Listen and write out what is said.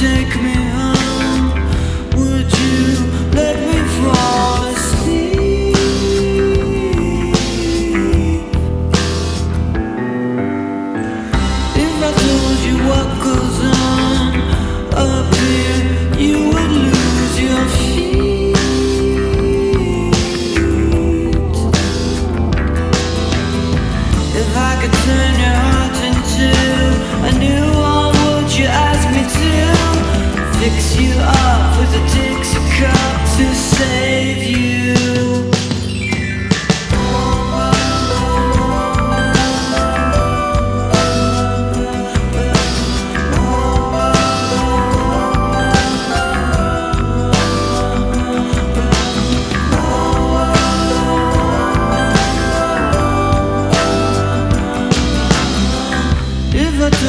take me